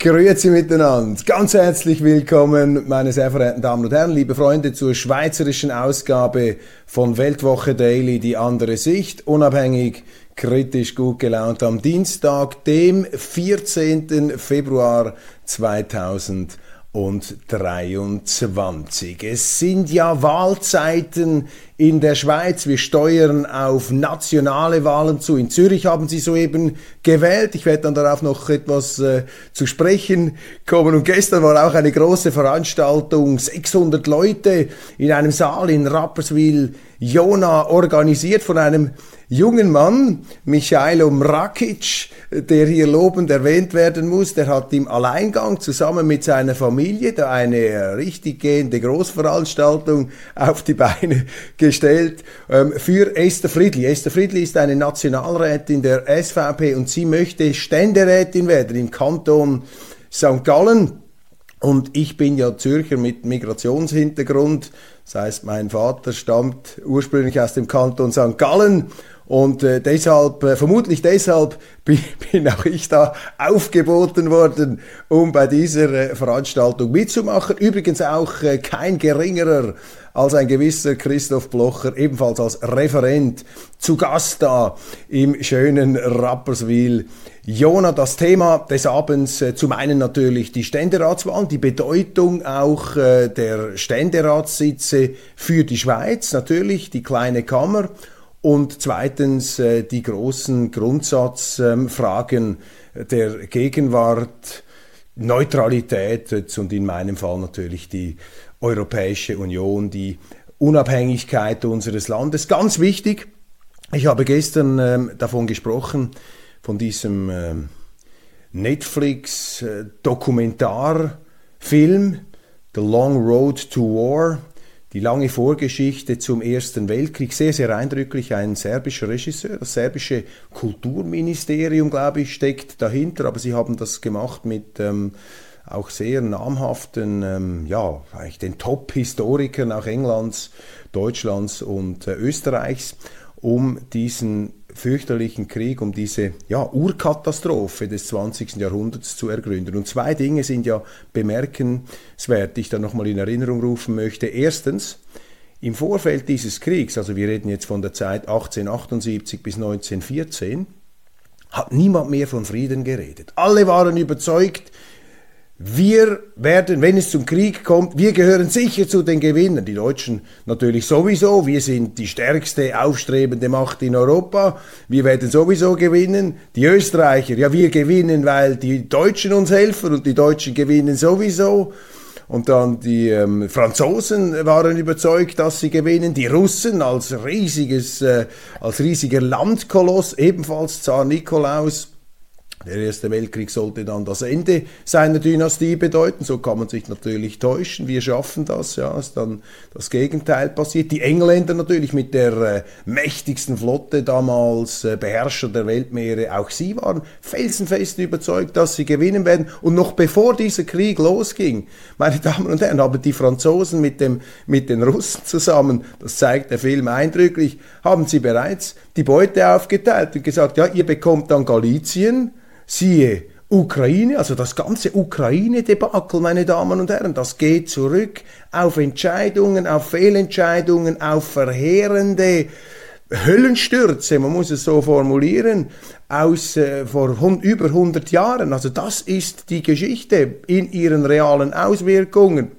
Grüezi miteinander. Ganz herzlich willkommen, meine sehr verehrten Damen und Herren, liebe Freunde, zur schweizerischen Ausgabe von Weltwoche Daily, die andere Sicht, unabhängig, kritisch, gut gelaunt am Dienstag, dem 14. Februar 2020 und 23. Es sind ja Wahlzeiten in der Schweiz. Wir steuern auf nationale Wahlen zu. In Zürich haben sie soeben gewählt. Ich werde dann darauf noch etwas äh, zu sprechen kommen. Und gestern war auch eine große Veranstaltung, 600 Leute in einem Saal in Rapperswil, Jona, organisiert von einem jungen Mann, Michailo Mrakic, der hier lobend erwähnt werden muss, der hat im Alleingang zusammen mit seiner Familie da eine richtig gehende Großveranstaltung auf die Beine gestellt ähm, für Esther Friedli. Esther Friedli ist eine Nationalrätin der SVP und sie möchte Ständerätin werden im Kanton St. Gallen. Und ich bin ja Zürcher mit Migrationshintergrund. Das heißt, mein Vater stammt ursprünglich aus dem Kanton St. Gallen und äh, deshalb, äh, vermutlich deshalb bin, bin, auch ich da aufgeboten worden, um bei dieser äh, Veranstaltung mitzumachen. Übrigens auch äh, kein geringerer als ein gewisser Christoph Blocher, ebenfalls als Referent, zu Gast da im schönen Rapperswil. Jona, das Thema des Abends äh, zum einen natürlich die Ständeratswahlen, die Bedeutung auch äh, der Ständeratssitze für die Schweiz, natürlich die kleine Kammer und zweitens äh, die großen Grundsatzfragen der Gegenwart, Neutralität und in meinem Fall natürlich die Europäische Union, die Unabhängigkeit unseres Landes. Ganz wichtig, ich habe gestern ähm, davon gesprochen, von diesem ähm, Netflix-Dokumentarfilm The Long Road to War, die lange Vorgeschichte zum Ersten Weltkrieg, sehr, sehr eindrücklich, ein serbischer Regisseur, das serbische Kulturministerium, glaube ich, steckt dahinter, aber sie haben das gemacht mit ähm, auch sehr namhaften, ähm, ja, eigentlich den Top-Historikern auch Englands, Deutschlands und äh, Österreichs, um diesen fürchterlichen Krieg, um diese ja, Urkatastrophe des 20. Jahrhunderts zu ergründen. Und zwei Dinge sind ja bemerkenswert, die ich dann nochmal in Erinnerung rufen möchte. Erstens, im Vorfeld dieses Kriegs, also wir reden jetzt von der Zeit 1878 bis 1914, hat niemand mehr von Frieden geredet. Alle waren überzeugt, wir werden, wenn es zum Krieg kommt, wir gehören sicher zu den Gewinnern. Die Deutschen natürlich sowieso. Wir sind die stärkste aufstrebende Macht in Europa. Wir werden sowieso gewinnen. Die Österreicher, ja, wir gewinnen, weil die Deutschen uns helfen und die Deutschen gewinnen sowieso. Und dann die ähm, Franzosen waren überzeugt, dass sie gewinnen. Die Russen als riesiges, äh, als riesiger Landkoloss, ebenfalls Zar Nikolaus der Erste Weltkrieg sollte dann das Ende seiner Dynastie bedeuten. So kann man sich natürlich täuschen. Wir schaffen das. Ja, ist dann das Gegenteil passiert. Die Engländer natürlich mit der äh, mächtigsten Flotte damals, äh, Beherrscher der Weltmeere, auch sie waren felsenfest überzeugt, dass sie gewinnen werden. Und noch bevor dieser Krieg losging, meine Damen und Herren, haben die Franzosen mit, dem, mit den Russen zusammen, das zeigt der Film eindrücklich, haben sie bereits die Beute aufgeteilt und gesagt, ja, ihr bekommt dann Galizien, siehe Ukraine, also das ganze Ukraine-Debakel, meine Damen und Herren, das geht zurück auf Entscheidungen, auf Fehlentscheidungen, auf verheerende Höllenstürze, man muss es so formulieren, aus äh, vor über 100 Jahren. Also das ist die Geschichte in ihren realen Auswirkungen.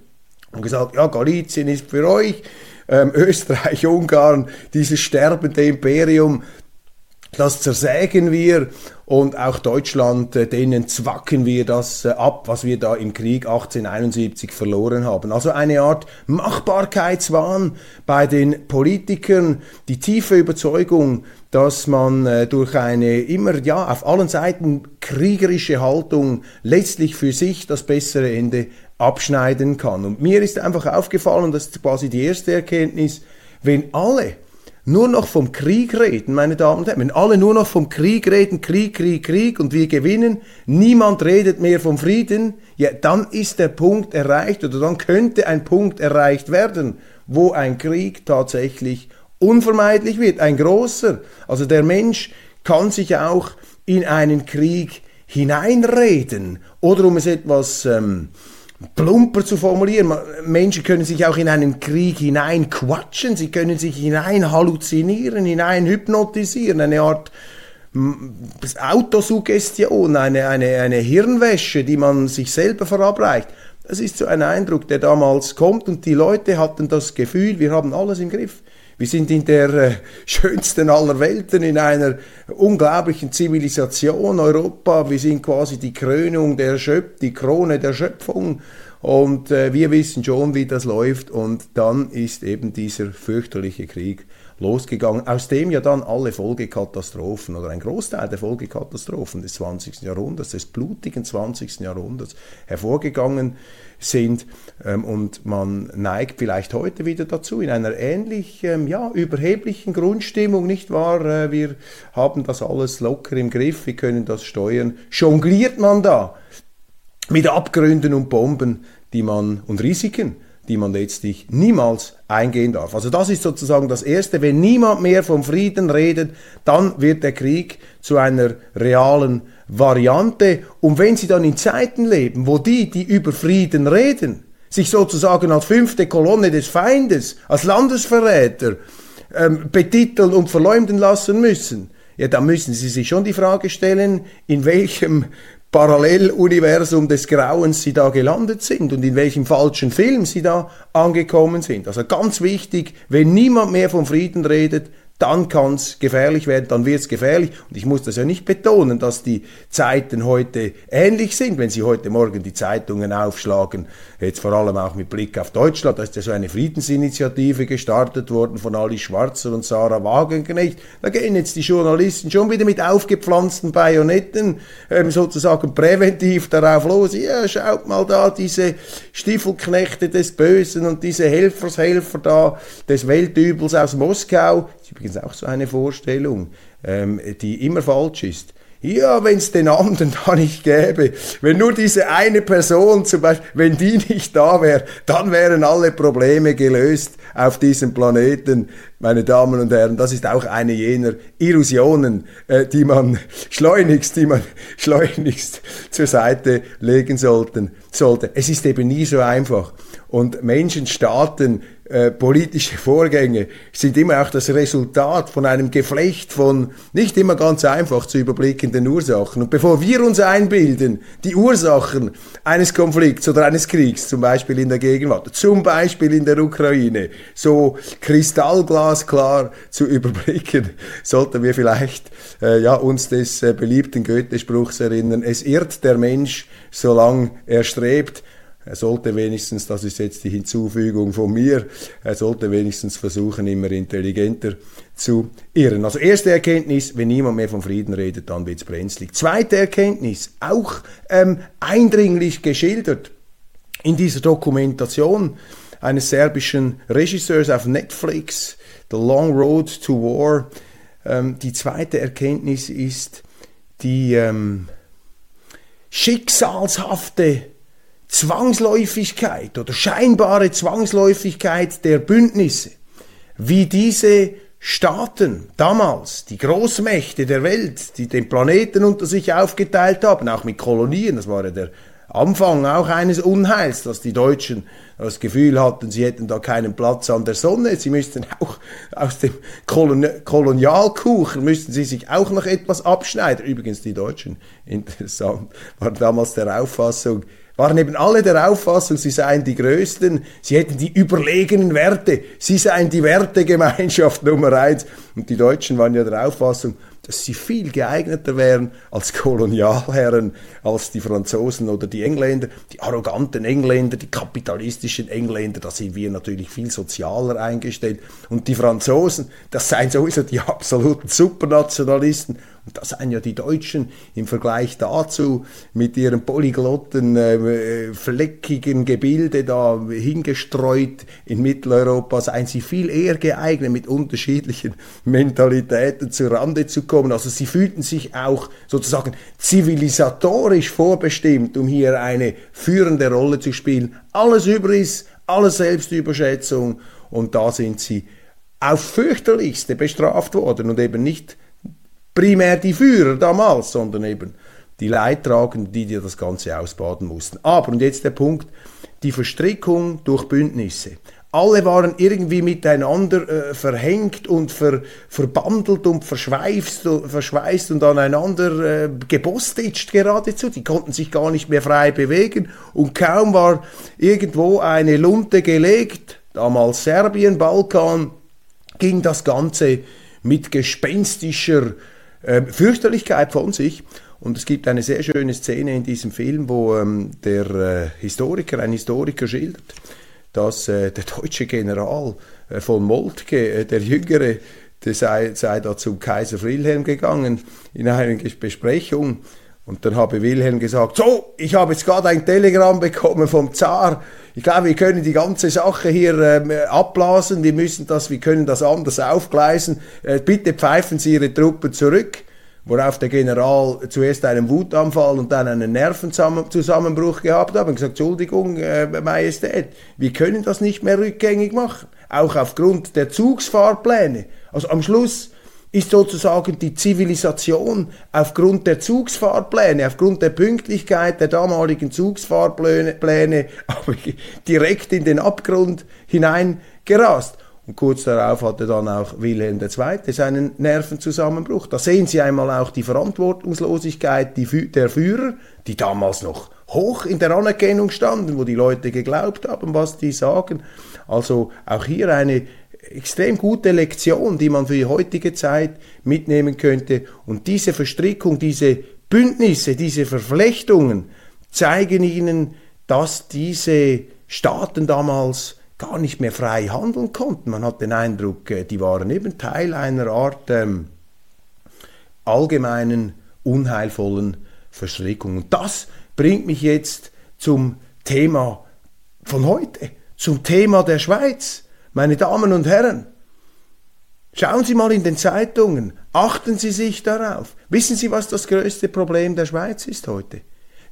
Und gesagt, ja, Galizien ist für euch, ähm, Österreich, Ungarn, dieses sterbende Imperium, das zersägen wir und auch Deutschland, äh, denen zwacken wir das äh, ab, was wir da im Krieg 1871 verloren haben. Also eine Art Machbarkeitswahn bei den Politikern, die tiefe Überzeugung, dass man äh, durch eine immer ja auf allen Seiten kriegerische Haltung letztlich für sich das bessere Ende abschneiden kann. Und mir ist einfach aufgefallen, das ist quasi die erste Erkenntnis, wenn alle nur noch vom Krieg reden, meine Damen und Herren, wenn alle nur noch vom Krieg reden, Krieg, Krieg, Krieg und wir gewinnen, niemand redet mehr vom Frieden, ja, dann ist der Punkt erreicht oder dann könnte ein Punkt erreicht werden, wo ein Krieg tatsächlich unvermeidlich wird, ein großer. Also der Mensch kann sich auch in einen Krieg hineinreden oder um es etwas ähm, plumper zu formulieren. Menschen können sich auch in einen Krieg hineinquatschen, sie können sich hinein halluzinieren, hinein hypnotisieren, eine Art Autosuggestion, eine, eine, eine Hirnwäsche, die man sich selber verabreicht. Das ist so ein Eindruck, der damals kommt und die Leute hatten das Gefühl, wir haben alles im Griff. Wir sind in der äh, schönsten aller Welten, in einer unglaublichen Zivilisation Europa. Wir sind quasi die Krönung der Schöpfung, die Krone der Schöpfung. Und äh, wir wissen schon, wie das läuft. Und dann ist eben dieser fürchterliche Krieg losgegangen, aus dem ja dann alle Folgekatastrophen oder ein Großteil der Folgekatastrophen des 20. Jahrhunderts, des blutigen 20. Jahrhunderts hervorgegangen sind. Ähm, und man neigt vielleicht heute wieder dazu, in einer ähnlich ähm, ja, überheblichen Grundstimmung, nicht wahr? Äh, wir haben das alles locker im Griff, wir können das steuern. Jongliert man da mit Abgründen und Bomben, die man und Risiken, die man letztlich niemals eingehen darf. Also das ist sozusagen das Erste. Wenn niemand mehr vom Frieden redet, dann wird der Krieg zu einer realen Variante. Und wenn Sie dann in Zeiten leben, wo die, die über Frieden reden, sich sozusagen als fünfte Kolonne des Feindes, als Landesverräter ähm, betiteln und verleumden lassen müssen, ja, dann müssen Sie sich schon die Frage stellen, in welchem Paralleluniversum des Grauens sie da gelandet sind und in welchem falschen Film sie da angekommen sind. Also ganz wichtig, wenn niemand mehr vom Frieden redet, dann kann es gefährlich werden, dann wird es gefährlich. Und ich muss das ja nicht betonen, dass die Zeiten heute ähnlich sind. Wenn Sie heute Morgen die Zeitungen aufschlagen, jetzt vor allem auch mit Blick auf Deutschland, da ist ja so eine Friedensinitiative gestartet worden von Ali Schwarzer und Sarah Wagenknecht. Da gehen jetzt die Journalisten schon wieder mit aufgepflanzten Bajonetten ähm, sozusagen präventiv darauf los. Ja, schaut mal da, diese Stiefelknechte des Bösen und diese Helfershelfer da des Weltübels aus Moskau ist übrigens auch so eine Vorstellung, ähm, die immer falsch ist. Ja, wenn es den anderen da nicht gäbe, wenn nur diese eine Person zum Beispiel, wenn die nicht da wäre, dann wären alle Probleme gelöst auf diesem Planeten. Meine Damen und Herren, das ist auch eine jener Illusionen, äh, die man schleunigst, die man schleunigst zur Seite legen sollten, sollte. Es ist eben nie so einfach. Und Menschen, Staaten, äh, politische Vorgänge sind immer auch das Resultat von einem Geflecht von nicht immer ganz einfach zu überblickenden Ursachen. Und bevor wir uns einbilden, die Ursachen eines Konflikts oder eines Kriegs, zum Beispiel in der Gegenwart, zum Beispiel in der Ukraine, so kristallglasklar zu überblicken, sollten wir vielleicht äh, ja, uns des äh, beliebten Goethe-Spruchs erinnern, es irrt der Mensch, solange er strebt, er sollte wenigstens, das ist jetzt die Hinzufügung von mir, er sollte wenigstens versuchen, immer intelligenter zu irren. Also erste Erkenntnis, wenn niemand mehr vom Frieden redet, dann wird's brenzlig. Zweite Erkenntnis, auch ähm, eindringlich geschildert in dieser Dokumentation eines serbischen Regisseurs auf Netflix, The Long Road to War. Ähm, die zweite Erkenntnis ist die ähm, schicksalshafte Zwangsläufigkeit oder scheinbare Zwangsläufigkeit der Bündnisse, wie diese Staaten damals, die Großmächte der Welt, die den Planeten unter sich aufgeteilt haben, auch mit Kolonien, das war ja der Anfang auch eines Unheils, dass die Deutschen das Gefühl hatten, sie hätten da keinen Platz an der Sonne, sie müssten auch aus dem Kolon Kolonialkuchen, müssten sie sich auch noch etwas abschneiden. Übrigens die Deutschen, interessant, waren damals der Auffassung, waren eben alle der Auffassung, sie seien die Größten, sie hätten die überlegenen Werte, sie seien die Wertegemeinschaft Nummer eins. Und die Deutschen waren ja der Auffassung, dass sie viel geeigneter wären als Kolonialherren, als die Franzosen oder die Engländer, die arroganten Engländer, die kapitalistischen Engländer, da sind wir natürlich viel sozialer eingestellt. Und die Franzosen, das seien sowieso die absoluten Supernationalisten und das seien ja die Deutschen im Vergleich dazu mit ihrem polyglotten, äh, fleckigen Gebilde da hingestreut in Mitteleuropa, seien sie viel eher geeignet, mit unterschiedlichen Mentalitäten zu Rande zu kommen. Also sie fühlten sich auch sozusagen zivilisatorisch vorbestimmt, um hier eine führende Rolle zu spielen. Alles Überis, alles Selbstüberschätzung und da sind sie auf fürchterlichste bestraft worden und eben nicht primär die Führer damals, sondern eben die Leidtragenden, die dir das Ganze ausbaden mussten. Aber, und jetzt der Punkt, die Verstrickung durch Bündnisse. Alle waren irgendwie miteinander äh, verhängt und ver, verbandelt und verschweißt, verschweißt und aneinander äh, gebostitcht geradezu. Die konnten sich gar nicht mehr frei bewegen und kaum war irgendwo eine Lunte gelegt, damals Serbien, Balkan, ging das Ganze mit gespenstischer äh, Fürchterlichkeit von sich. Und es gibt eine sehr schöne Szene in diesem Film, wo ähm, der äh, Historiker, ein Historiker schildert, dass äh, der deutsche General äh, von Moltke, äh, der Jüngere, der sei, sei da zum Kaiser Wilhelm gegangen in einer Besprechung. Und dann habe Wilhelm gesagt, so, ich habe jetzt gerade ein Telegramm bekommen vom Zar. Ich glaube, wir können die ganze Sache hier ähm, abblasen. Wir müssen das, wir können das anders aufgleisen. Äh, bitte pfeifen Sie Ihre Truppen zurück worauf der General zuerst einen Wutanfall und dann einen Nervenzusammenbruch gehabt hat und gesagt, Entschuldigung, äh, Majestät, wir können das nicht mehr rückgängig machen, auch aufgrund der Zugsfahrpläne. Also am Schluss ist sozusagen die Zivilisation aufgrund der Zugsfahrpläne, aufgrund der Pünktlichkeit der damaligen Zugsfahrpläne direkt in den Abgrund hineingerast. Und kurz darauf hatte dann auch Wilhelm II. seinen Nervenzusammenbruch. Da sehen Sie einmal auch die Verantwortungslosigkeit der Führer, die damals noch hoch in der Anerkennung standen, wo die Leute geglaubt haben, was die sagen. Also auch hier eine extrem gute Lektion, die man für die heutige Zeit mitnehmen könnte. Und diese Verstrickung, diese Bündnisse, diese Verflechtungen zeigen ihnen, dass diese Staaten damals gar nicht mehr frei handeln konnten. Man hat den Eindruck, äh, die waren eben Teil einer Art ähm, allgemeinen, unheilvollen Verstrickung. Und das bringt mich jetzt zum Thema von heute, zum Thema der Schweiz. Meine Damen und Herren, schauen Sie mal in den Zeitungen, achten Sie sich darauf. Wissen Sie, was das größte Problem der Schweiz ist heute?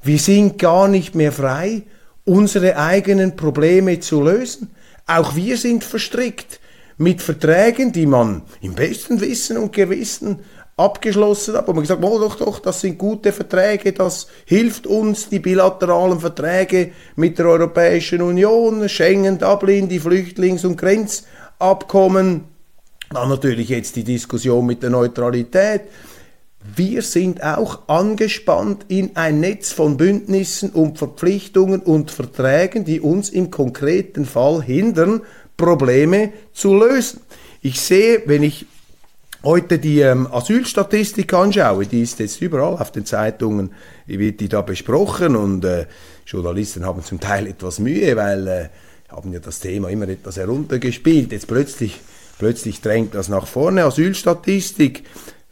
Wir sind gar nicht mehr frei, unsere eigenen Probleme zu lösen. Auch wir sind verstrickt mit Verträgen, die man im besten Wissen und Gewissen abgeschlossen hat, wo man gesagt hat, oh, doch, doch, das sind gute Verträge, das hilft uns, die bilateralen Verträge mit der Europäischen Union, Schengen, Dublin, die Flüchtlings- und Grenzabkommen, dann natürlich jetzt die Diskussion mit der Neutralität. Wir sind auch angespannt in ein Netz von Bündnissen und Verpflichtungen und Verträgen, die uns im konkreten Fall hindern, Probleme zu lösen. Ich sehe, wenn ich heute die ähm, Asylstatistik anschaue, die ist jetzt überall auf den Zeitungen, wird die da besprochen und äh, Journalisten haben zum Teil etwas Mühe, weil äh, haben ja das Thema immer etwas heruntergespielt. Jetzt plötzlich, plötzlich drängt das nach vorne. Asylstatistik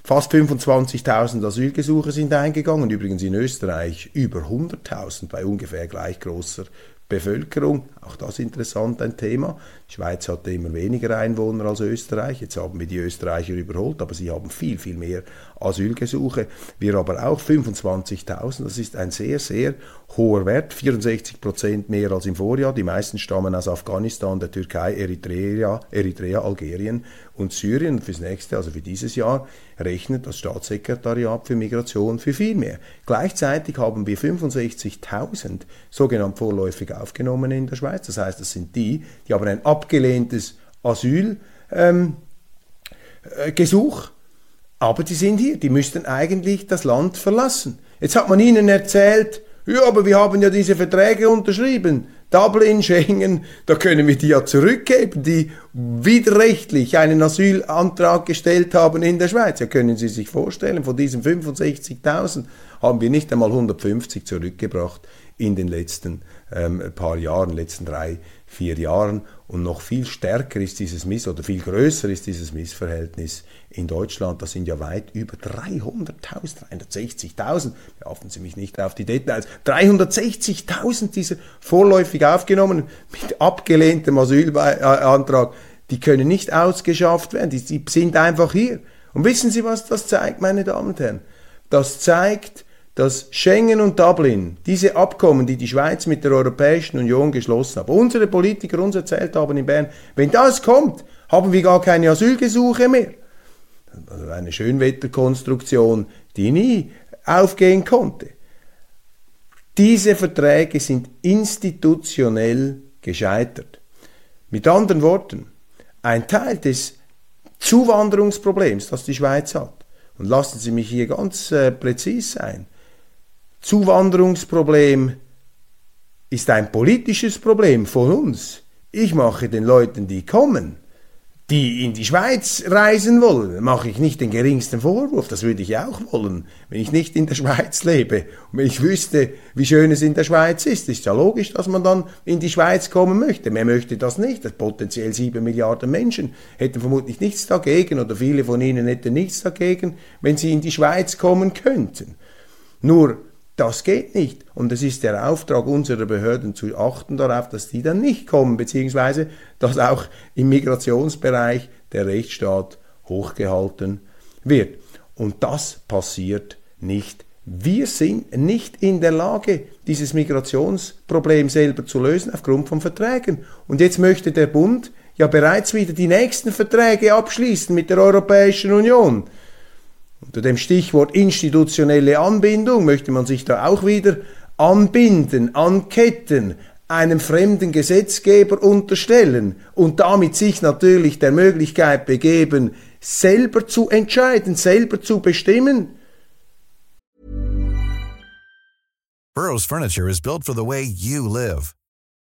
Fast 25.000 Asylgesuche sind eingegangen, übrigens in Österreich über 100.000 bei ungefähr gleich großer Bevölkerung, auch das interessant ein Thema. Die Schweiz hatte immer weniger Einwohner als Österreich. Jetzt haben wir die Österreicher überholt, aber sie haben viel, viel mehr Asylgesuche. Wir aber auch 25.000. Das ist ein sehr, sehr hoher Wert. 64 Prozent mehr als im Vorjahr. Die meisten stammen aus Afghanistan, der Türkei, Eritrea, Eritrea Algerien und Syrien. Fürs nächste, also für dieses Jahr, rechnet das Staatssekretariat für Migration für viel mehr. Gleichzeitig haben wir 65.000 sogenannt vorläufig aufgenommen in der Schweiz. Das heißt, das sind die, die haben ein abgelehntes Asylgesuch, ähm, äh, aber die sind hier, die müssten eigentlich das Land verlassen. Jetzt hat man ihnen erzählt, ja, aber wir haben ja diese Verträge unterschrieben. Dublin, Schengen, da können wir die ja zurückgeben, die widerrechtlich einen Asylantrag gestellt haben in der Schweiz. Ja, können Sie sich vorstellen, von diesen 65.000 haben wir nicht einmal 150 zurückgebracht in den letzten ähm, paar Jahren, letzten drei, vier Jahren. Und noch viel stärker ist dieses Miss oder viel größer ist dieses Missverhältnis in Deutschland. Das sind ja weit über 300.000, 360.000. Beachten Sie mich nicht auf die Details. 360.000 dieser vorläufig aufgenommen mit abgelehntem Asylantrag. Die können nicht ausgeschafft werden. Die, die sind einfach hier. Und wissen Sie, was das zeigt, meine Damen und Herren? Das zeigt, dass Schengen und Dublin, diese Abkommen, die die Schweiz mit der Europäischen Union geschlossen hat, unsere Politiker uns erzählt haben in Bern, wenn das kommt, haben wir gar keine Asylgesuche mehr. Also eine Schönwetterkonstruktion, die nie aufgehen konnte. Diese Verträge sind institutionell gescheitert. Mit anderen Worten, ein Teil des Zuwanderungsproblems, das die Schweiz hat, und lassen Sie mich hier ganz äh, präzis sein, Zuwanderungsproblem ist ein politisches Problem von uns. Ich mache den Leuten, die kommen, die in die Schweiz reisen wollen, mache ich nicht den geringsten Vorwurf. Das würde ich auch wollen, wenn ich nicht in der Schweiz lebe. Und wenn ich wüsste, wie schön es in der Schweiz ist, ist ja logisch, dass man dann in die Schweiz kommen möchte. Wer möchte das nicht? Das potenziell sieben Milliarden Menschen hätten vermutlich nichts dagegen oder viele von ihnen hätten nichts dagegen, wenn sie in die Schweiz kommen könnten. Nur das geht nicht. Und es ist der Auftrag unserer Behörden zu achten darauf, dass die dann nicht kommen, beziehungsweise dass auch im Migrationsbereich der Rechtsstaat hochgehalten wird. Und das passiert nicht. Wir sind nicht in der Lage, dieses Migrationsproblem selber zu lösen aufgrund von Verträgen. Und jetzt möchte der Bund ja bereits wieder die nächsten Verträge abschließen mit der Europäischen Union. Unter dem Stichwort institutionelle Anbindung möchte man sich da auch wieder anbinden, anketten, einem fremden Gesetzgeber unterstellen und damit sich natürlich der Möglichkeit begeben, selber zu entscheiden, selber zu bestimmen. Burroughs Furniture is built for the way you live.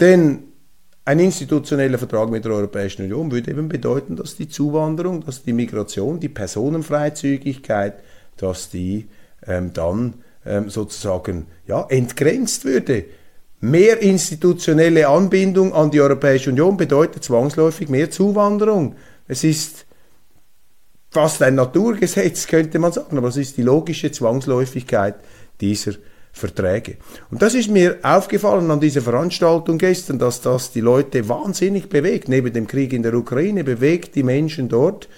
Denn Ein institutioneller Vertrag mit der Europäischen Union würde eben bedeuten, dass die Zuwanderung, dass die Migration, die Personenfreizügigkeit, dass die ähm, dann ähm, sozusagen ja, entgrenzt würde. Mehr institutionelle Anbindung an die Europäische Union bedeutet zwangsläufig mehr Zuwanderung. Es ist fast ein Naturgesetz, könnte man sagen, aber es ist die logische Zwangsläufigkeit dieser Verträge. Und das ist mir aufgefallen an dieser Veranstaltung gestern, dass das die Leute wahnsinnig bewegt. Neben dem Krieg in der Ukraine bewegt die Menschen dort.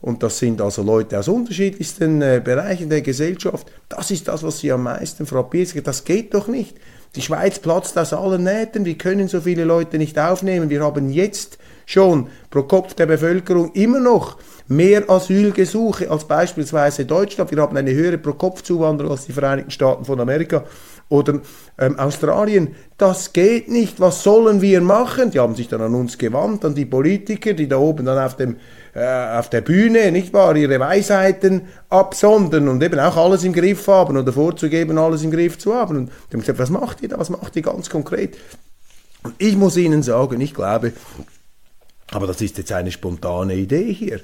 Und das sind also Leute aus unterschiedlichsten äh, Bereichen der Gesellschaft. Das ist das, was sie am meisten frappiert. Das geht doch nicht. Die Schweiz platzt aus allen Nähten. Wir können so viele Leute nicht aufnehmen. Wir haben jetzt schon pro Kopf der Bevölkerung immer noch mehr Asylgesuche als beispielsweise Deutschland. Wir haben eine höhere Pro-Kopf-Zuwanderung als die Vereinigten Staaten von Amerika oder ähm, Australien. Das geht nicht. Was sollen wir machen? Die haben sich dann an uns gewandt, an die Politiker, die da oben dann auf, dem, äh, auf der Bühne, nicht wahr, ihre Weisheiten absondern und eben auch alles im Griff haben oder vorzugeben, alles im Griff zu haben. Und die haben gesagt, was macht ihr da? Was macht ihr ganz konkret? Und ich muss Ihnen sagen, ich glaube, aber das ist jetzt eine spontane Idee hier.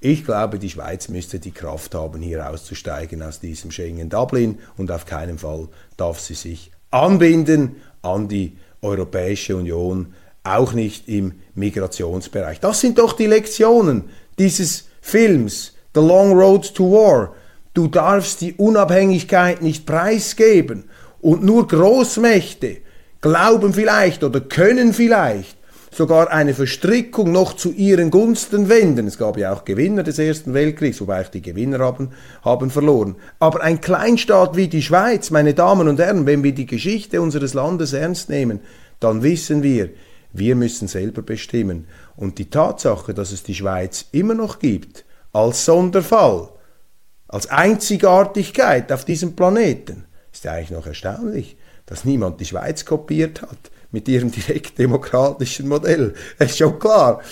Ich glaube, die Schweiz müsste die Kraft haben, hier auszusteigen aus diesem Schengen-Dublin und auf keinen Fall darf sie sich anbinden an die Europäische Union, auch nicht im Migrationsbereich. Das sind doch die Lektionen dieses Films, The Long Road to War. Du darfst die Unabhängigkeit nicht preisgeben. Und nur Großmächte glauben vielleicht oder können vielleicht sogar eine Verstrickung noch zu ihren Gunsten wenden. Es gab ja auch Gewinner des Ersten Weltkriegs, wobei auch die Gewinner haben, haben verloren. Aber ein Kleinstaat wie die Schweiz, meine Damen und Herren, wenn wir die Geschichte unseres Landes ernst nehmen, dann wissen wir, wir müssen selber bestimmen. Und die Tatsache, dass es die Schweiz immer noch gibt, als Sonderfall, als Einzigartigkeit auf diesem Planeten, ist ja eigentlich noch erstaunlich, dass niemand die Schweiz kopiert hat mit ihrem direktdemokratischen Modell. Es ist schon klar.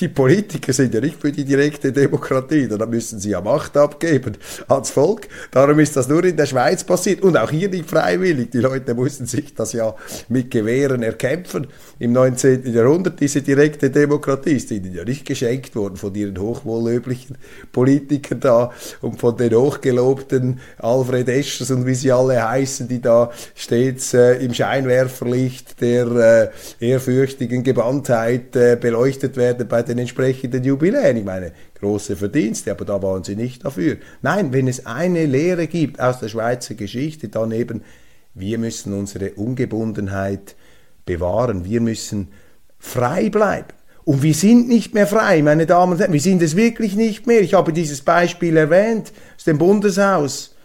Die Politiker sind ja nicht für die direkte Demokratie, da müssen sie ja Macht abgeben ans Volk. Darum ist das nur in der Schweiz passiert und auch hier nicht freiwillig. Die Leute mussten sich das ja mit Gewehren erkämpfen. Im 19. Jahrhundert diese direkte Demokratie ist ihnen ja nicht geschenkt worden von ihren hochwohllöblichen Politikern da und von den hochgelobten Alfred Eschers und wie sie alle heißen, die da stets äh, im Scheinwerferlicht der äh, ehrfürchtigen Gewandtheit äh, beleuchtet werden bei den entsprechenden Jubiläen. Ich meine, große Verdienste, aber da waren sie nicht dafür. Nein, wenn es eine Lehre gibt aus der Schweizer Geschichte, dann eben, wir müssen unsere Ungebundenheit bewahren, wir müssen frei bleiben. Und wir sind nicht mehr frei, meine Damen und Herren, wir sind es wirklich nicht mehr. Ich habe dieses Beispiel erwähnt aus dem Bundeshaus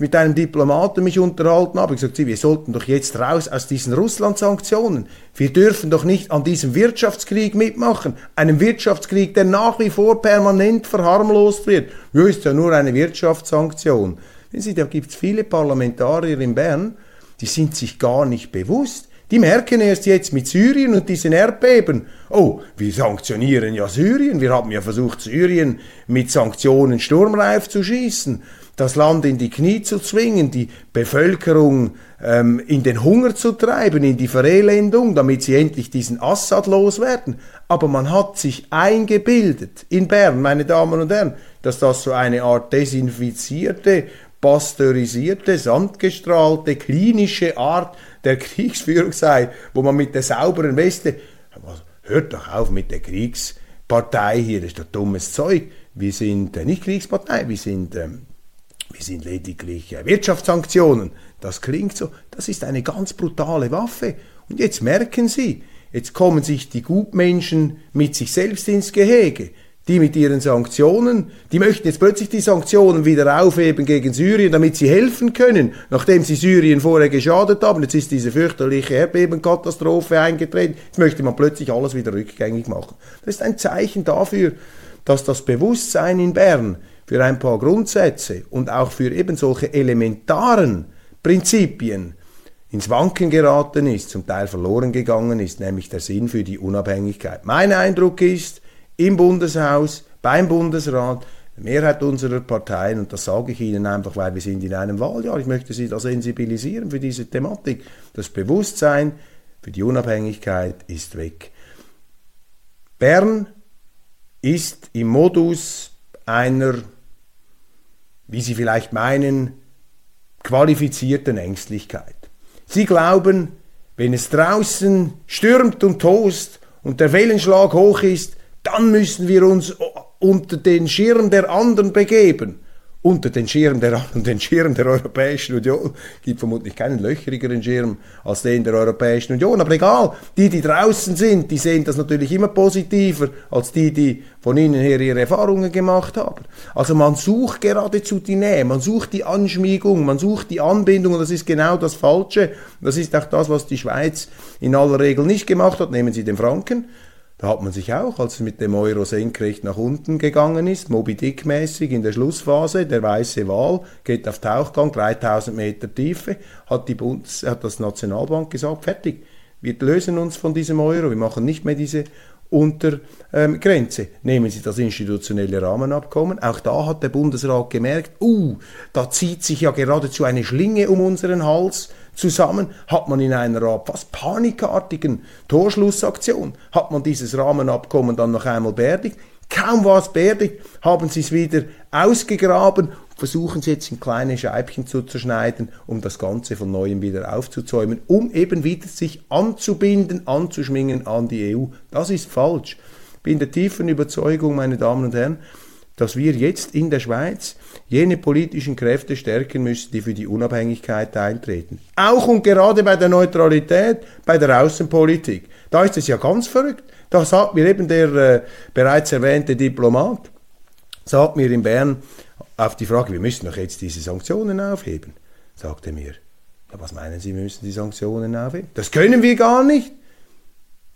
mit einem Diplomaten mich unterhalten habe. Ich gesagt, wir sollten doch jetzt raus aus diesen Russland-Sanktionen. Wir dürfen doch nicht an diesem Wirtschaftskrieg mitmachen. Einem Wirtschaftskrieg, der nach wie vor permanent verharmlost wird. Ja, ist ja nur eine Wirtschaftssanktion. Wissen Sie, da gibt es viele Parlamentarier in Bern, die sind sich gar nicht bewusst. Die merken erst jetzt mit Syrien und diesen Erdbeben, oh, wir sanktionieren ja Syrien, wir haben ja versucht, Syrien mit Sanktionen sturmreif zu schießen das Land in die Knie zu zwingen, die Bevölkerung ähm, in den Hunger zu treiben, in die Verelendung, damit sie endlich diesen Assad loswerden. Aber man hat sich eingebildet in Bern, meine Damen und Herren, dass das so eine Art desinfizierte, pasteurisierte, sandgestrahlte, klinische Art der Kriegsführung sei, wo man mit der sauberen Weste, hört doch auf mit der Kriegspartei hier, das ist doch dummes Zeug. Wir sind äh, nicht Kriegspartei, wir sind ähm, wir sind lediglich äh, Wirtschaftssanktionen. Das klingt so, das ist eine ganz brutale Waffe. Und jetzt merken Sie, jetzt kommen sich die Gutmenschen mit sich selbst ins Gehege. Die mit ihren Sanktionen, die möchten jetzt plötzlich die Sanktionen wieder aufheben gegen Syrien, damit sie helfen können, nachdem sie Syrien vorher geschadet haben. Jetzt ist diese fürchterliche Erdbebenkatastrophe eingetreten. Jetzt möchte man plötzlich alles wieder rückgängig machen. Das ist ein Zeichen dafür, dass das Bewusstsein in Bern für ein paar Grundsätze und auch für eben solche elementaren Prinzipien ins Wanken geraten ist, zum Teil verloren gegangen ist, nämlich der Sinn für die Unabhängigkeit. Mein Eindruck ist, im Bundeshaus, beim Bundesrat, die Mehrheit unserer Parteien, und das sage ich Ihnen einfach, weil wir sind in einem Wahljahr, ich möchte Sie da sensibilisieren für diese Thematik, das Bewusstsein für die Unabhängigkeit ist weg. Bern ist im Modus einer wie Sie vielleicht meinen, qualifizierten Ängstlichkeit. Sie glauben, wenn es draußen stürmt und tost und der Wellenschlag hoch ist, dann müssen wir uns unter den Schirm der anderen begeben unter den Schirm der, den Schirm der Europäischen Union. gibt vermutlich keinen löcherigeren Schirm als den der Europäischen Union. Aber egal, die, die draußen sind, die sehen das natürlich immer positiver als die, die von innen her ihre Erfahrungen gemacht haben. Also man sucht geradezu die Nähe, man sucht die Anschmiegung, man sucht die Anbindung und das ist genau das Falsche. Das ist auch das, was die Schweiz in aller Regel nicht gemacht hat. Nehmen Sie den Franken. Da hat man sich auch, als es mit dem Euro senkrecht nach unten gegangen ist, Moby Dick mäßig in der Schlussphase, der weiße Wal geht auf Tauchgang, 3000 Meter Tiefe, hat, die Bundes, hat das Nationalbank gesagt, fertig, wir lösen uns von diesem Euro, wir machen nicht mehr diese Untergrenze. Ähm, Nehmen Sie das institutionelle Rahmenabkommen. Auch da hat der Bundesrat gemerkt, uh, da zieht sich ja geradezu eine Schlinge um unseren Hals zusammen, hat man in einer fast panikartigen Torschlussaktion, hat man dieses Rahmenabkommen dann noch einmal beerdigt. Kaum war es beerdigt, haben sie es wieder ausgegraben, versuchen sie jetzt in kleine Scheibchen zu zerschneiden, um das Ganze von neuem wieder aufzuzäumen, um eben wieder sich anzubinden, anzuschmingen an die EU. Das ist falsch. Ich bin der tiefen Überzeugung, meine Damen und Herren, dass wir jetzt in der Schweiz jene politischen Kräfte stärken müssen, die für die Unabhängigkeit eintreten. Auch und gerade bei der Neutralität, bei der Außenpolitik. Da ist es ja ganz verrückt. Da sagt mir eben der äh, bereits erwähnte Diplomat, sagt mir in Bern, auf die Frage, wir müssen doch jetzt diese Sanktionen aufheben, sagte mir, ja, was meinen Sie, wir müssen die Sanktionen aufheben? Das können wir gar nicht.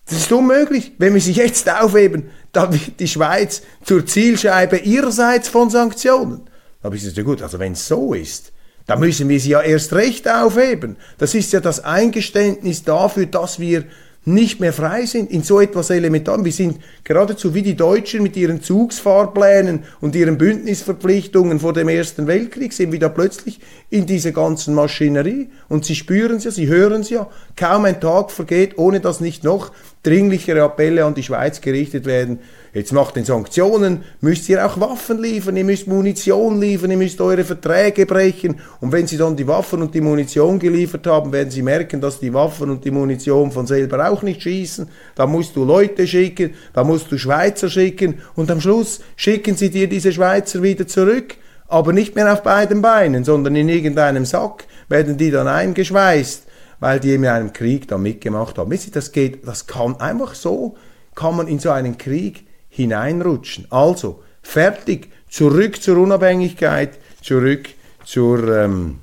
Das ist unmöglich. Wenn wir sie jetzt aufheben, dann wird die Schweiz zur Zielscheibe ihrerseits von Sanktionen. Da habe ich gesagt, ja gut, also wenn es so ist, dann müssen wir sie ja erst recht aufheben. Das ist ja das Eingeständnis dafür, dass wir nicht mehr frei sind in so etwas Elementarem. Wir sind geradezu wie die Deutschen mit ihren Zugsfahrplänen und ihren Bündnisverpflichtungen vor dem Ersten Weltkrieg, sind wir da plötzlich in dieser ganzen Maschinerie. Und sie spüren es ja, sie hören es ja. Kaum ein Tag vergeht, ohne dass nicht noch dringlichere Appelle an die Schweiz gerichtet werden. Jetzt macht den Sanktionen, müsst ihr auch Waffen liefern, ihr müsst Munition liefern, ihr müsst eure Verträge brechen. Und wenn sie dann die Waffen und die Munition geliefert haben, werden sie merken, dass die Waffen und die Munition von selber auch nicht schießen. Da musst du Leute schicken, da musst du Schweizer schicken und am Schluss schicken sie dir diese Schweizer wieder zurück. Aber nicht mehr auf beiden Beinen, sondern in irgendeinem Sack werden die dann eingeschweißt weil die in einem Krieg da mitgemacht haben. Wisst ihr, das geht, das kann einfach so, kann man in so einen Krieg hineinrutschen. Also, fertig, zurück zur Unabhängigkeit, zurück zur ähm,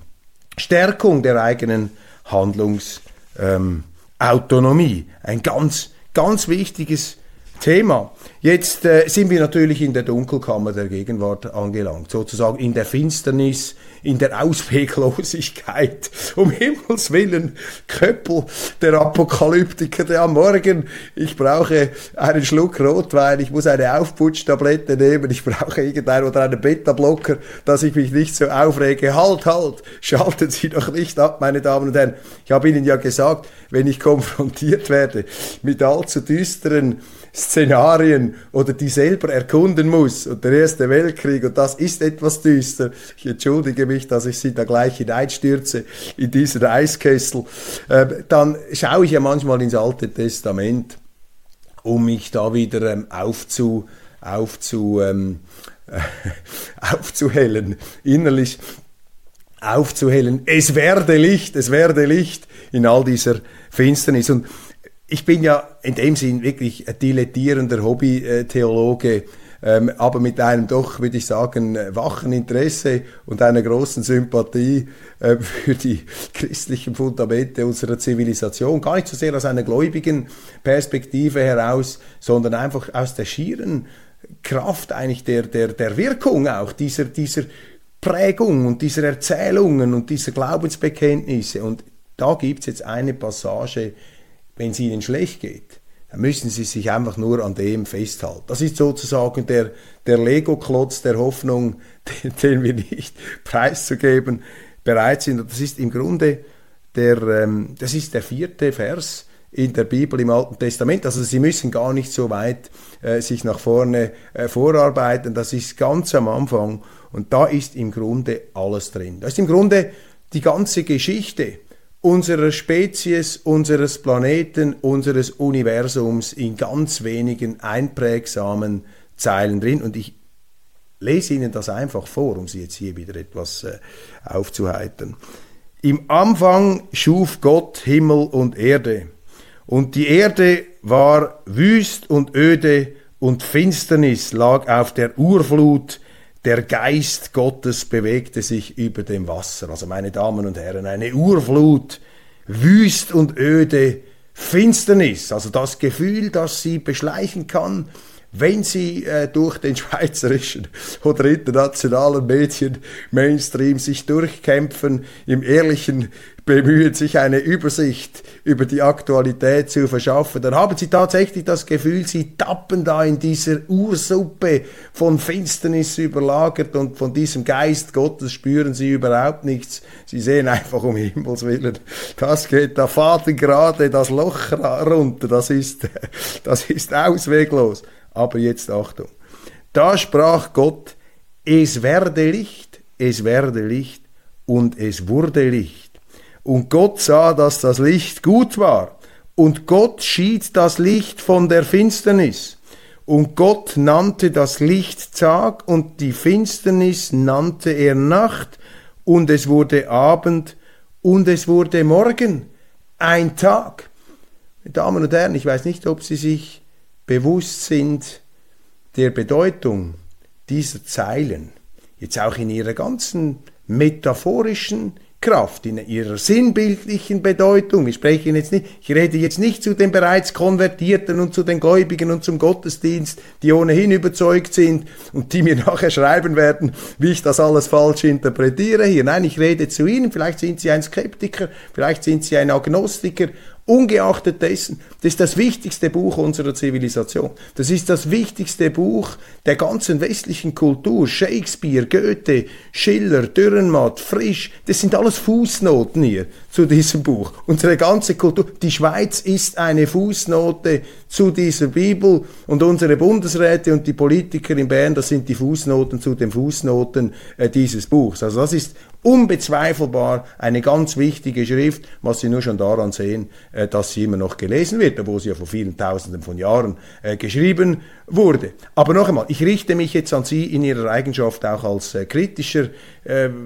Stärkung der eigenen Handlungsautonomie. Ähm, Ein ganz, ganz wichtiges Thema. Jetzt äh, sind wir natürlich in der Dunkelkammer der Gegenwart angelangt, sozusagen in der Finsternis, in der Ausweglosigkeit. Um Himmels Willen, Köppel, der Apokalyptiker, der am Morgen, ich brauche einen Schluck Rotwein, ich muss eine Aufputschtablette nehmen, ich brauche irgendeinen oder einen Beta-Blocker, dass ich mich nicht so aufrege. Halt, halt, schalten Sie doch nicht ab, meine Damen und Herren. Ich habe Ihnen ja gesagt, wenn ich konfrontiert werde mit allzu düsteren Szenarien oder die selber erkunden muss und der Erste Weltkrieg und das ist etwas düster. Ich entschuldige mich, dass ich sie da gleich hineinstürze in diesen Eiskessel. Äh, dann schaue ich ja manchmal ins Alte Testament, um mich da wieder ähm, aufzu, aufzu, ähm, aufzuhellen, innerlich aufzuhellen. Es werde Licht, es werde Licht in all dieser Finsternis. Und ich bin ja in dem Sinn wirklich ein dilettierender Hobby-Theologe, ähm, aber mit einem doch, würde ich sagen, wachen Interesse und einer großen Sympathie äh, für die christlichen Fundamente unserer Zivilisation. Gar nicht so sehr aus einer gläubigen Perspektive heraus, sondern einfach aus der schieren Kraft eigentlich der, der, der Wirkung auch dieser, dieser Prägung und dieser Erzählungen und dieser Glaubensbekenntnisse. Und da gibt es jetzt eine Passage, wenn es ihnen schlecht geht, dann müssen sie sich einfach nur an dem festhalten. Das ist sozusagen der, der Lego-Klotz der Hoffnung, den, den, wir nicht preiszugeben bereit sind. Und das ist im Grunde der, ähm, das ist der vierte Vers in der Bibel im Alten Testament. Also sie müssen gar nicht so weit äh, sich nach vorne äh, vorarbeiten. Das ist ganz am Anfang und da ist im Grunde alles drin. Da ist im Grunde die ganze Geschichte unserer Spezies, unseres Planeten, unseres Universums in ganz wenigen einprägsamen Zeilen drin. Und ich lese Ihnen das einfach vor, um Sie jetzt hier wieder etwas äh, aufzuheitern. Im Anfang schuf Gott Himmel und Erde. Und die Erde war wüst und öde und Finsternis lag auf der Urflut der Geist Gottes bewegte sich über dem Wasser. Also meine Damen und Herren, eine Urflut, wüst und öde Finsternis, also das Gefühl, das sie beschleichen kann, wenn sie äh, durch den schweizerischen oder internationalen Medien Mainstream sich durchkämpfen im ehrlichen bemühen, sich eine Übersicht über die Aktualität zu verschaffen, dann haben sie tatsächlich das Gefühl, sie tappen da in dieser Ursuppe von Finsternis überlagert und von diesem Geist Gottes spüren sie überhaupt nichts. Sie sehen einfach um Himmels Willen, das geht da faden gerade das Loch runter, das ist, das ist ausweglos. Aber jetzt Achtung. Da sprach Gott, es werde Licht es werde Licht, und es wurde Licht. Und Gott sah, dass das Licht gut war, und Gott schied das Licht von der Finsternis. Und Gott nannte das Licht Tag, und die Finsternis nannte er Nacht, und es wurde Abend, und es wurde Morgen, ein Tag. Meine Damen und Herren, ich weiß nicht, ob Sie sich bewusst sind der Bedeutung dieser Zeilen, jetzt auch in ihrer ganzen metaphorischen Kraft, in ihrer sinnbildlichen Bedeutung. Ich spreche jetzt nicht, ich rede jetzt nicht zu den bereits Konvertierten und zu den Gläubigen und zum Gottesdienst, die ohnehin überzeugt sind und die mir nachher schreiben werden, wie ich das alles falsch interpretiere hier. Nein, ich rede zu ihnen. Vielleicht sind sie ein Skeptiker, vielleicht sind sie ein Agnostiker Ungeachtet dessen, das ist das wichtigste Buch unserer Zivilisation. Das ist das wichtigste Buch der ganzen westlichen Kultur. Shakespeare, Goethe, Schiller, Dürrenmatt, Frisch, das sind alles Fußnoten hier zu diesem Buch. Unsere ganze Kultur, die Schweiz ist eine Fußnote zu dieser Bibel und unsere Bundesräte und die Politiker in Bern, das sind die Fußnoten zu den Fußnoten äh, dieses Buchs. Also das ist unbezweifelbar eine ganz wichtige Schrift, was Sie nur schon daran sehen, äh, dass sie immer noch gelesen wird, obwohl sie ja vor vielen Tausenden von Jahren äh, geschrieben wurde. Aber noch einmal, ich richte mich jetzt an Sie in Ihrer Eigenschaft auch als äh, kritischer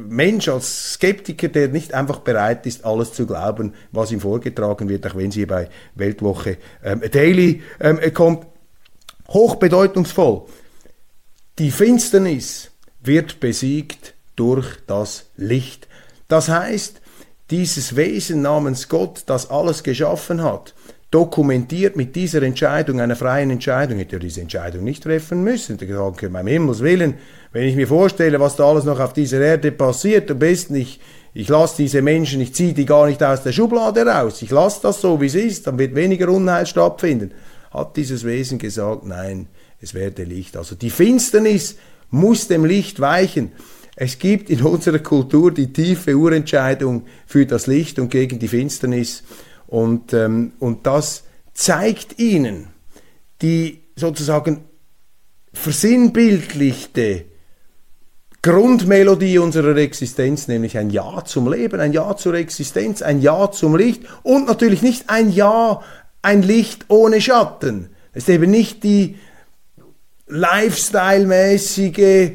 Mensch, als Skeptiker, der nicht einfach bereit ist, alles zu glauben, was ihm vorgetragen wird, auch wenn Sie bei Weltwoche ähm, Daily ähm, kommt. Hochbedeutungsvoll. Die Finsternis wird besiegt durch das Licht. Das heißt, dieses Wesen namens Gott, das alles geschaffen hat, dokumentiert mit dieser Entscheidung, einer freien Entscheidung, hätte er diese Entscheidung nicht treffen müssen. Der Gedanke, beim Himmels Willen, wenn ich mir vorstelle, was da alles noch auf dieser Erde passiert, am besten ich, ich lasse diese Menschen, ich ziehe die gar nicht aus der Schublade raus, ich lasse das so, wie es ist, dann wird weniger Unheil stattfinden. Hat dieses Wesen gesagt, nein, es werde Licht. Also die Finsternis muss dem Licht weichen. Es gibt in unserer Kultur die tiefe Urentscheidung für das Licht und gegen die Finsternis. Und, ähm, und das zeigt ihnen die sozusagen versinnbildlichte Grundmelodie unserer Existenz, nämlich ein Ja zum Leben, ein Ja zur Existenz, ein Ja zum Licht und natürlich nicht ein Ja, ein Licht ohne Schatten. Es ist eben nicht die lifestyle-mäßige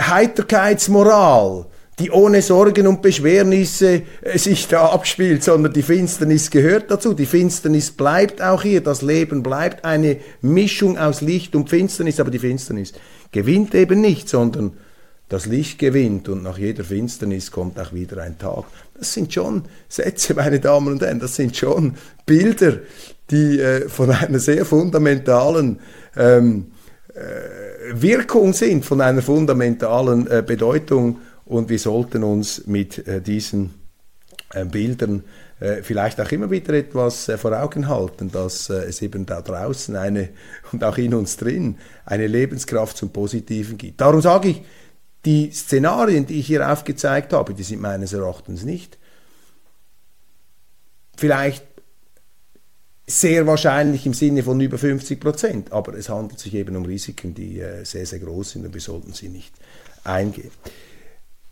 Heiterkeitsmoral, die ohne Sorgen und Beschwernisse äh, sich da abspielt, sondern die Finsternis gehört dazu. Die Finsternis bleibt auch hier. Das Leben bleibt eine Mischung aus Licht und Finsternis, aber die Finsternis gewinnt eben nicht, sondern das Licht gewinnt und nach jeder Finsternis kommt auch wieder ein Tag. Das sind schon Sätze, meine Damen und Herren, das sind schon Bilder, die äh, von einer sehr fundamentalen ähm, äh, Wirkung sind, von einer fundamentalen äh, Bedeutung und wir sollten uns mit äh, diesen äh, Bildern äh, vielleicht auch immer wieder etwas äh, vor Augen halten, dass äh, es eben da draußen eine und auch in uns drin eine Lebenskraft zum Positiven gibt. Darum sage ich, die Szenarien, die ich hier aufgezeigt habe, die sind meines Erachtens nicht vielleicht sehr wahrscheinlich im Sinne von über 50 Prozent. Aber es handelt sich eben um Risiken, die äh, sehr, sehr groß sind und wir sollten sie nicht eingehen.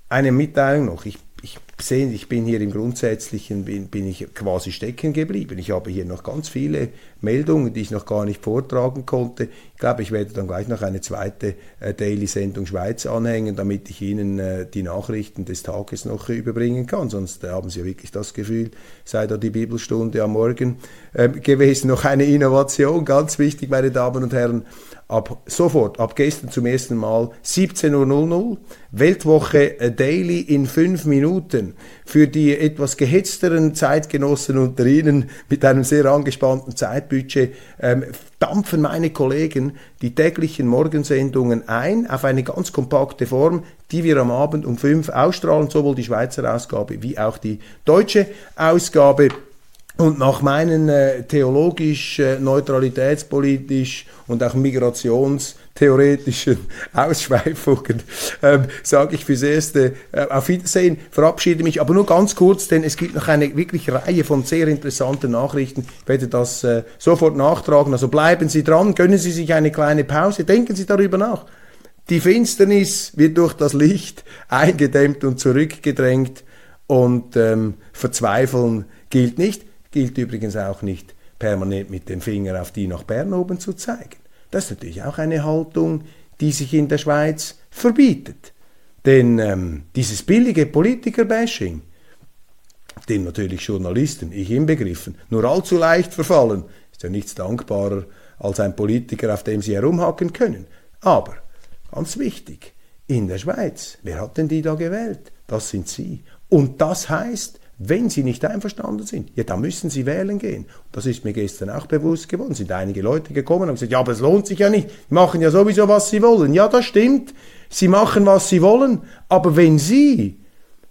Eine Mitteilung noch. Ich ich sehe, ich bin hier im Grundsätzlichen, bin, bin ich quasi stecken geblieben. Ich habe hier noch ganz viele Meldungen, die ich noch gar nicht vortragen konnte. Ich glaube, ich werde dann gleich noch eine zweite äh, Daily-Sendung Schweiz anhängen, damit ich Ihnen äh, die Nachrichten des Tages noch überbringen kann. Sonst äh, haben Sie ja wirklich das Gefühl, sei da die Bibelstunde am Morgen ähm, gewesen. Noch eine Innovation, ganz wichtig, meine Damen und Herren ab sofort, ab gestern zum ersten Mal 17.00 Uhr, Weltwoche äh, Daily in fünf Minuten. Für die etwas gehetzteren Zeitgenossen unter Ihnen mit einem sehr angespannten Zeitbudget ähm, dampfen meine Kollegen die täglichen Morgensendungen ein auf eine ganz kompakte Form, die wir am Abend um fünf ausstrahlen, sowohl die Schweizer Ausgabe wie auch die deutsche Ausgabe. Und nach meinen äh, theologisch, äh, neutralitätspolitisch und auch migrationstheoretischen Ausschweifungen ähm, sage ich fürs Erste äh, auf Wiedersehen, verabschiede mich, aber nur ganz kurz, denn es gibt noch eine wirklich Reihe von sehr interessanten Nachrichten. Ich werde das äh, sofort nachtragen. Also bleiben Sie dran, gönnen Sie sich eine kleine Pause, denken Sie darüber nach Die Finsternis wird durch das Licht eingedämmt und zurückgedrängt und ähm, Verzweifeln gilt nicht, gilt übrigens auch nicht permanent mit dem Finger auf die nach Bern oben zu zeigen. Das ist natürlich auch eine Haltung, die sich in der Schweiz verbietet. Denn ähm, dieses billige Politiker-Bashing, dem natürlich Journalisten, ich inbegriffen, nur allzu leicht verfallen, ist ja nichts dankbarer als ein Politiker, auf dem sie herumhacken können. Aber, ganz wichtig, in der Schweiz, wer hat denn die da gewählt? Das sind sie. Und das heißt, wenn Sie nicht einverstanden sind, ja, dann müssen Sie wählen gehen. Das ist mir gestern auch bewusst geworden. Sind einige Leute gekommen und haben gesagt, ja, aber es lohnt sich ja nicht. Die machen ja sowieso, was sie wollen. Ja, das stimmt. Sie machen, was sie wollen. Aber wenn Sie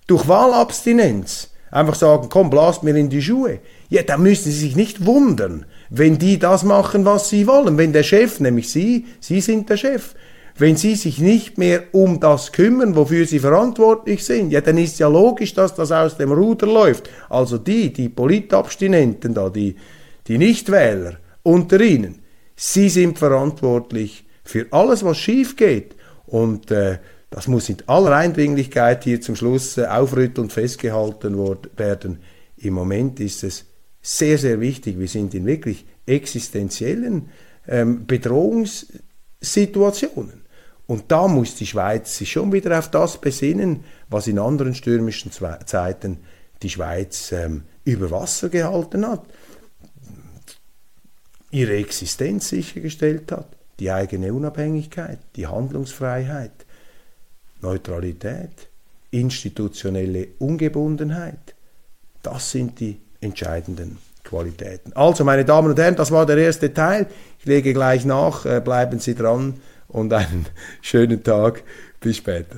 durch Wahlabstinenz einfach sagen, komm, blast mir in die Schuhe, ja, dann müssen Sie sich nicht wundern, wenn die das machen, was sie wollen. Wenn der Chef, nämlich Sie, Sie sind der Chef, wenn sie sich nicht mehr um das kümmern, wofür sie verantwortlich sind, ja, dann ist ja logisch, dass das aus dem Ruder läuft. Also die, die Politabstinenten da, die, die Nichtwähler unter ihnen, sie sind verantwortlich für alles, was schief geht. Und äh, das muss in aller Eindringlichkeit hier zum Schluss äh, aufrüttelnd festgehalten werden. Im Moment ist es sehr, sehr wichtig. Wir sind in wirklich existenziellen ähm, Bedrohungssituationen. Und da muss die Schweiz sich schon wieder auf das besinnen, was in anderen stürmischen Zeiten die Schweiz ähm, über Wasser gehalten hat, ihre Existenz sichergestellt hat, die eigene Unabhängigkeit, die Handlungsfreiheit, Neutralität, institutionelle Ungebundenheit. Das sind die entscheidenden Qualitäten. Also, meine Damen und Herren, das war der erste Teil. Ich lege gleich nach, äh, bleiben Sie dran und einen schönen Tag. Bis später.